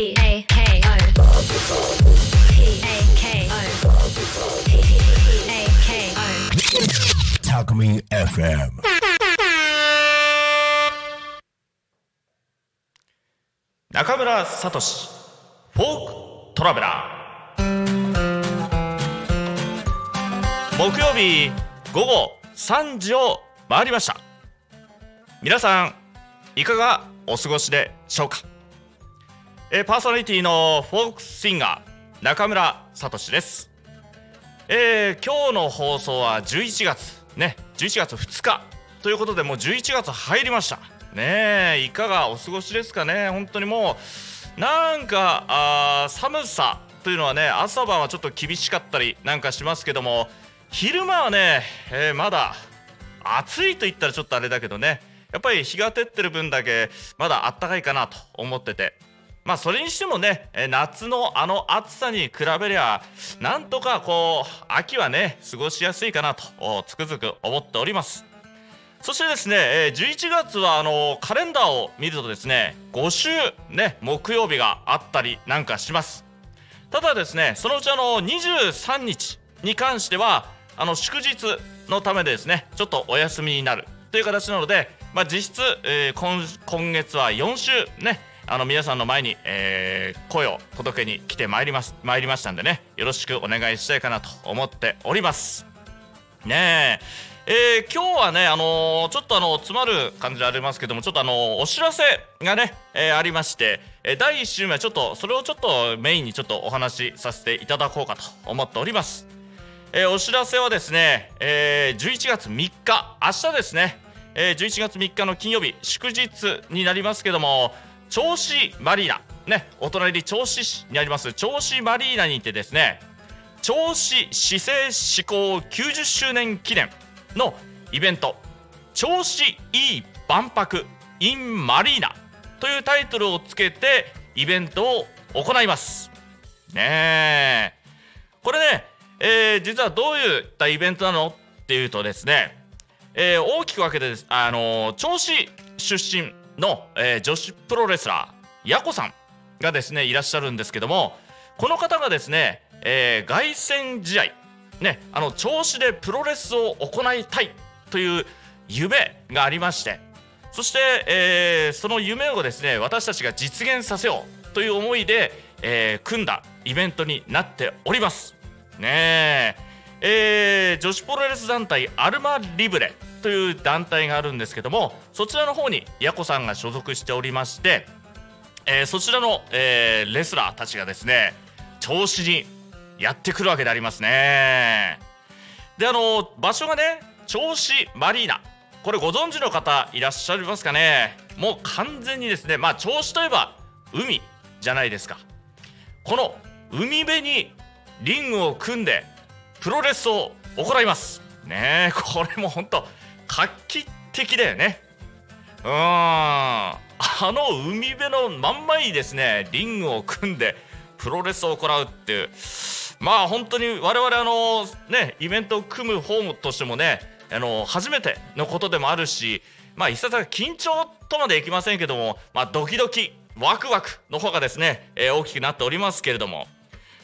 P A K O P A K O P A K O Talkme FM. 中村聡フォークトラベラー木曜日午後3時を回りました皆さんいかがお過ごしでしょうかえーパーソナリティのフォークシンガー中村聡です。えー今日の放送は11月ね11月2日ということでもう11月入りました。ねえいかがお過ごしですかね。本当にもうなんかあ寒さというのはね朝晩はちょっと厳しかったりなんかしますけども昼間はね、えーまだ暑いと言ったらちょっとあれだけどねやっぱり日が照ってる分だけまだあったかいかなと思っててまあそれにしてもねえ夏のあの暑さに比べりゃなんとかこう秋はね過ごしやすいかなとつくづく思っております。そしてですね、え11月はあのカレンダーを見るとですね5週ね木曜日があったりなんかします。ただですねそのうちあの23日に関してはあの祝日のためでですねちょっとお休みになるという形なので、まあ、実質、えー今今月は4週ねあの皆さんの前に、えー声を届けに来てまいります参りましたんでねよろしくお願いしたいかなと思っております。ねええー今日はね、あのーちょっとあの詰まる感じでありますけどもちょっとあのーお知らせがね、えーありまして、えー第1週目はちょっとそれをちょっとメインにちょっとお話しさせていただこうかと思っております、えーお知らせはですね、えー11月3日明日ですね、えー11月3日の金曜日祝日になりますけども銚子マリーナ。ねお隣銚子市にあります。銚子マリーナにてですね銚子市政施行90周年記念のイベント「銚子いい万博 in マリーナ」というタイトルをつけてイベントを行います。ねえ。これね、えー実はどういったイベントなの？っていうとですね、えー大きく分けてです、あのー銚子出身の、えー女子プロレスラーやこさんがですねいらっしゃるんですけどもこの方がですね、えー凱旋試合ねあの銚子でプロレスを行いたいという夢がありましてそして、えーその夢をですね私たちが実現させようという思いで、えー組んだイベントになっております。ねええー女子プロレス団体アルマリブレという団体があるんですけどもそちらの方にやこさんが所属しておりまして、えーそちらの、えーレスラーたちがですね調子にやってくるわけでありますね。であの場所がね銚子マリーナ。これご存知の方いらっしゃいますかね？もう完全にですねまあ銚子といえば海じゃないですか。この海辺にリングを組んでプロレスを行います。ねえこれも本当画期的だよね。うーん。あの海辺の真ん前にですねリングを組んでプロレスを行うっていう。まあ本当に我々あのねイベントを組む方としてもねあの初めてのことでもあるしまあいささか緊張とまでいきませんけどもまあドキドキワクワクの方がですね、えー大きくなっておりますけれども。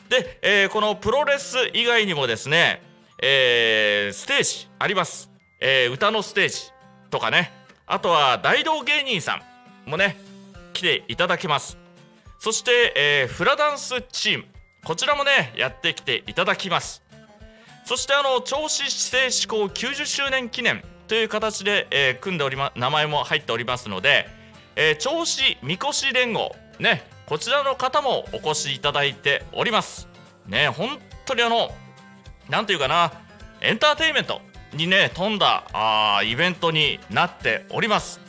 で、えーこのプロレス以外にもですね、えーステージあります、えー歌のステージとかね。あとは大道芸人さんもね来ていただけます。そして、えフラダンスチーム。こちらもねやってきていただきます。そしてあの銚子市政施行90周年記念という形で、え組んでおりま名前も入っておりますので、えー銚子みこし連合ねこちらの方もお越しいただいております。ね本当にあのなんていうかなエンターテインメントにね富んだあイベントになっております。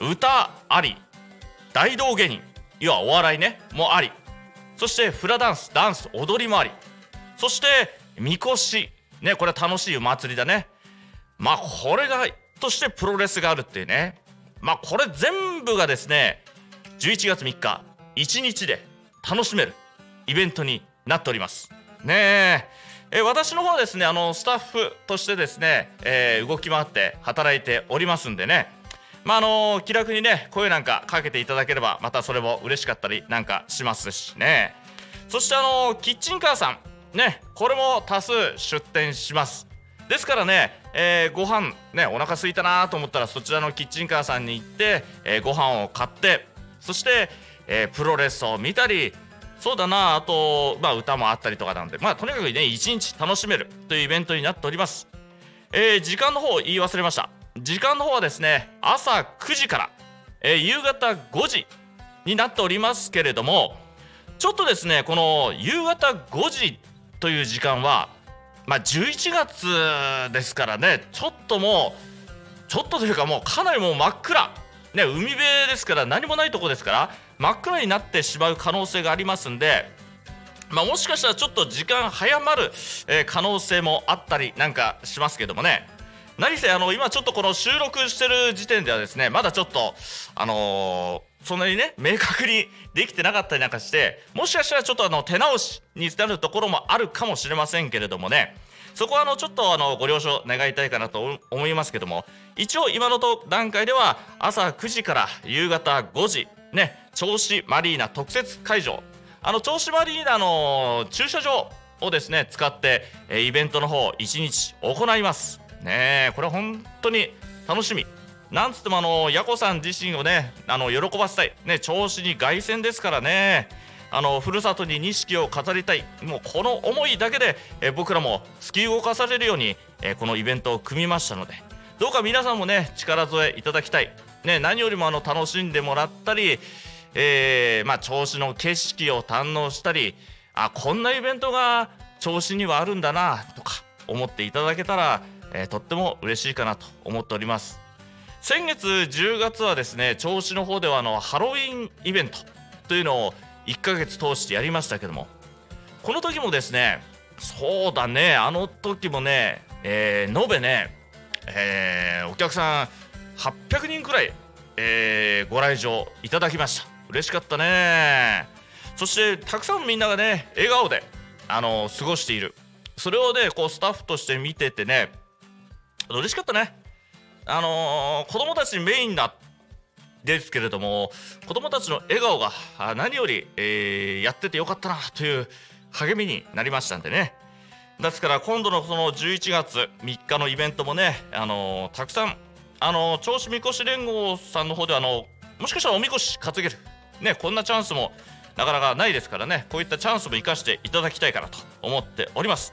歌あり大道芸人要はお笑いねもあり。そしてフラダンスダンス踊りもあり。そしてみこしねこれは楽しい祭りだね。まあこれがとしてプロレスがあるっていうね。まあこれ全部がですね11月3日1日で楽しめるイベントになっております。ねえ。え私の方はですねあのスタッフとしてですね、えー動き回って働いておりますんでね。まああの気楽にね声なんかかけていただければまたそれも嬉しかったりなんかしますしね。そしてあのキッチンカーさんねこれも多数出店します。ですからね、えー、ご飯ねお腹空いたなと思ったらそちらのキッチンカーさんに行って、えー、ご飯を買ってそして、えー、プロレスを見たりそうだなあと、まあ、歌もあったりとかなんでまあとにかくね一日楽しめるというイベントになっております、えー、時間の方言い忘れました。時間の方はですね朝9時から、えー、夕方5時になっておりますけれどもちょっとですねこの夕方5時という時間はまあ11月ですからねちょっともうちょっとというかもうかなりもう真っ暗。ね海辺ですから何もないとこですから真っ暗になってしまう可能性がありますんで、まあ、もしかしたらちょっと時間早まる、え、可能性もあったりなんかしますけどもね。何せあの今ちょっとこの収録してる時点ではですねまだちょっとあのー、そんなにね明確にできてなかったりなんかしてもしかしたらちょっとあの手直しになるところもあるかもしれませんけれどもね。そこはあのちょっとあのご了承願いたいかなと思いますけども。一応今の段階では朝9時から夕方5時ね銚子マリーナ特設会場。あの銚子マリーナの駐車場をですね使って、えイベントの方1日行います。ねこれ本当に楽しみ。なんつってもあのヤコさん自身をねあの喜ばせたい。ね銚子に凱旋ですからね。あのふるさとに錦を飾りたい。もうこの思いだけで、え僕らも突き動かされるように、えこのイベントを組みましたので。どうか皆さんもね力添えいただきたい、ね、何よりもあの楽しんでもらったりえー、まあ、銚子の景色を堪能したりあこんなイベントが銚子にはあるんだなとか思っていただけたら、えー、とっても嬉しいかなと思っております。先月10月はですね銚子の方ではあのハロウィンイベントというのを1ヶ月通してやりましたけどもこの時もですねそうだねあの時もね、えー、延べね、えー、お客さん800人くらい、えー、ご来場いただきました。嬉しかったね。そしてたくさんみんながね笑顔であの過ごしている。それをねこうスタッフとして見ててね嬉しかったね。あのー、子供たちメインだですけれども子供たちの笑顔が何より、えー、やっててよかったなという励みになりましたんでね。ですから今度のその11月3日のイベントもね、あのー、たくさん、あの、銚子みこし連合さんの方であのもしかしたらおみこし担げる。ねこんなチャンスもなかなかないですからね。こういったチャンスも生かしていただきたいかなと思っております。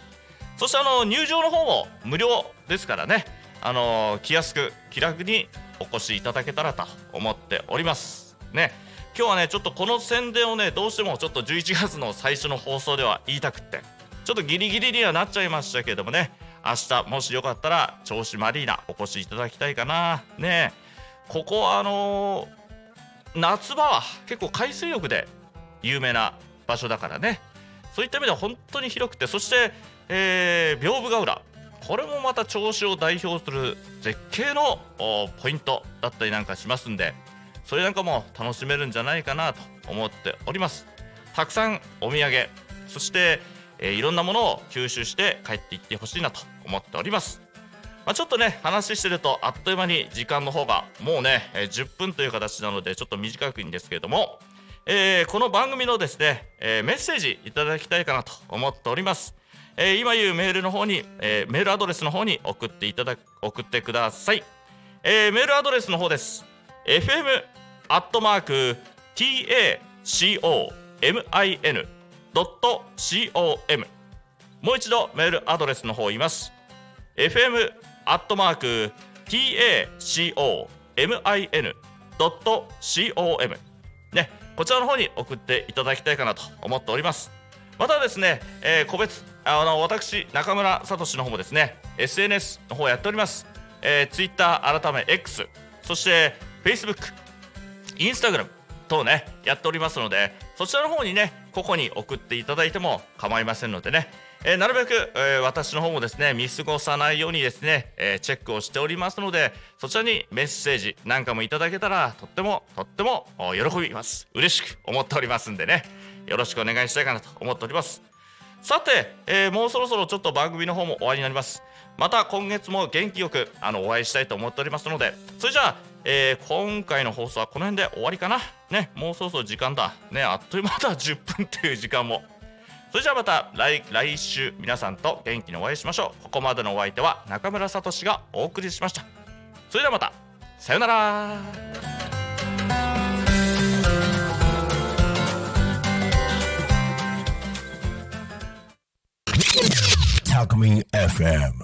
そしてあの入場の方も無料ですからね。あの気安く気楽にお越しいただけたらと思っております。ね。今日はねちょっとこの宣伝をねどうしてもちょっと11月の最初の放送では言いたくってちょっとギリギリにはなっちゃいましたけどもね。明日もしよかったら銚子マリーナお越しいただきたいかな。ねここはあのー夏場は結構海水浴で有名な場所だからね。そういった意味では本当に広くてそして、えー、屏風ヶ浦。これもまた銚子を代表する絶景のポイントだったりなんかしますんでそれなんかも楽しめるんじゃないかなと思っております。たくさんお土産そして、えー、いろんなものを吸収して帰っていってほしいなと思っております。まあ、ちょっとね話してるとあっという間に時間の方がもうね、え、10分という形なのでちょっと短くいいんですけれども、えー、この番組のですね、えー、メッセージいただきたいかなと思っております、え今言うメールの方に、えメールアドレスの方に送っていただく送ってください、えメールアドレスの方です。fm アットマーク tacomin.com もう一度メールアドレスの方言います fm アットマーク tacomin.com ねこちらの方に送っていただきたいかなと思っておりますまたですね、えー、個別あの私中村聡の方もですね SNS の方やっております、えー、Twitter 改め X そして Facebook インスタグラム等ねやっておりますのでそちらの方にね個々に送っていただいても構いませんのでね。えー、なるべく、えー、私の方もですね見過ごさないようにですね、えー、チェックをしておりますのでそちらにメッセージなんかもいただけたらとってもとっても喜びます。嬉しく思っておりますんでね。よろしくお願いしたいかなと思っております。さて、えもうそろそろちょっと番組の方も終わりになります。また今月も元気よくあのお会いしたいと思っておりますので。それじゃあ、えー今回の放送はこの辺で終わりかな。ねもうそろそろ時間だ。ねあっという間だ。10分っていう時間も。それじゃあまた来来週皆さんと元気にお会いしましょう。ここまでのお相手は中村聡がお送りしました。それではまた。さようなら。Talk Me FM.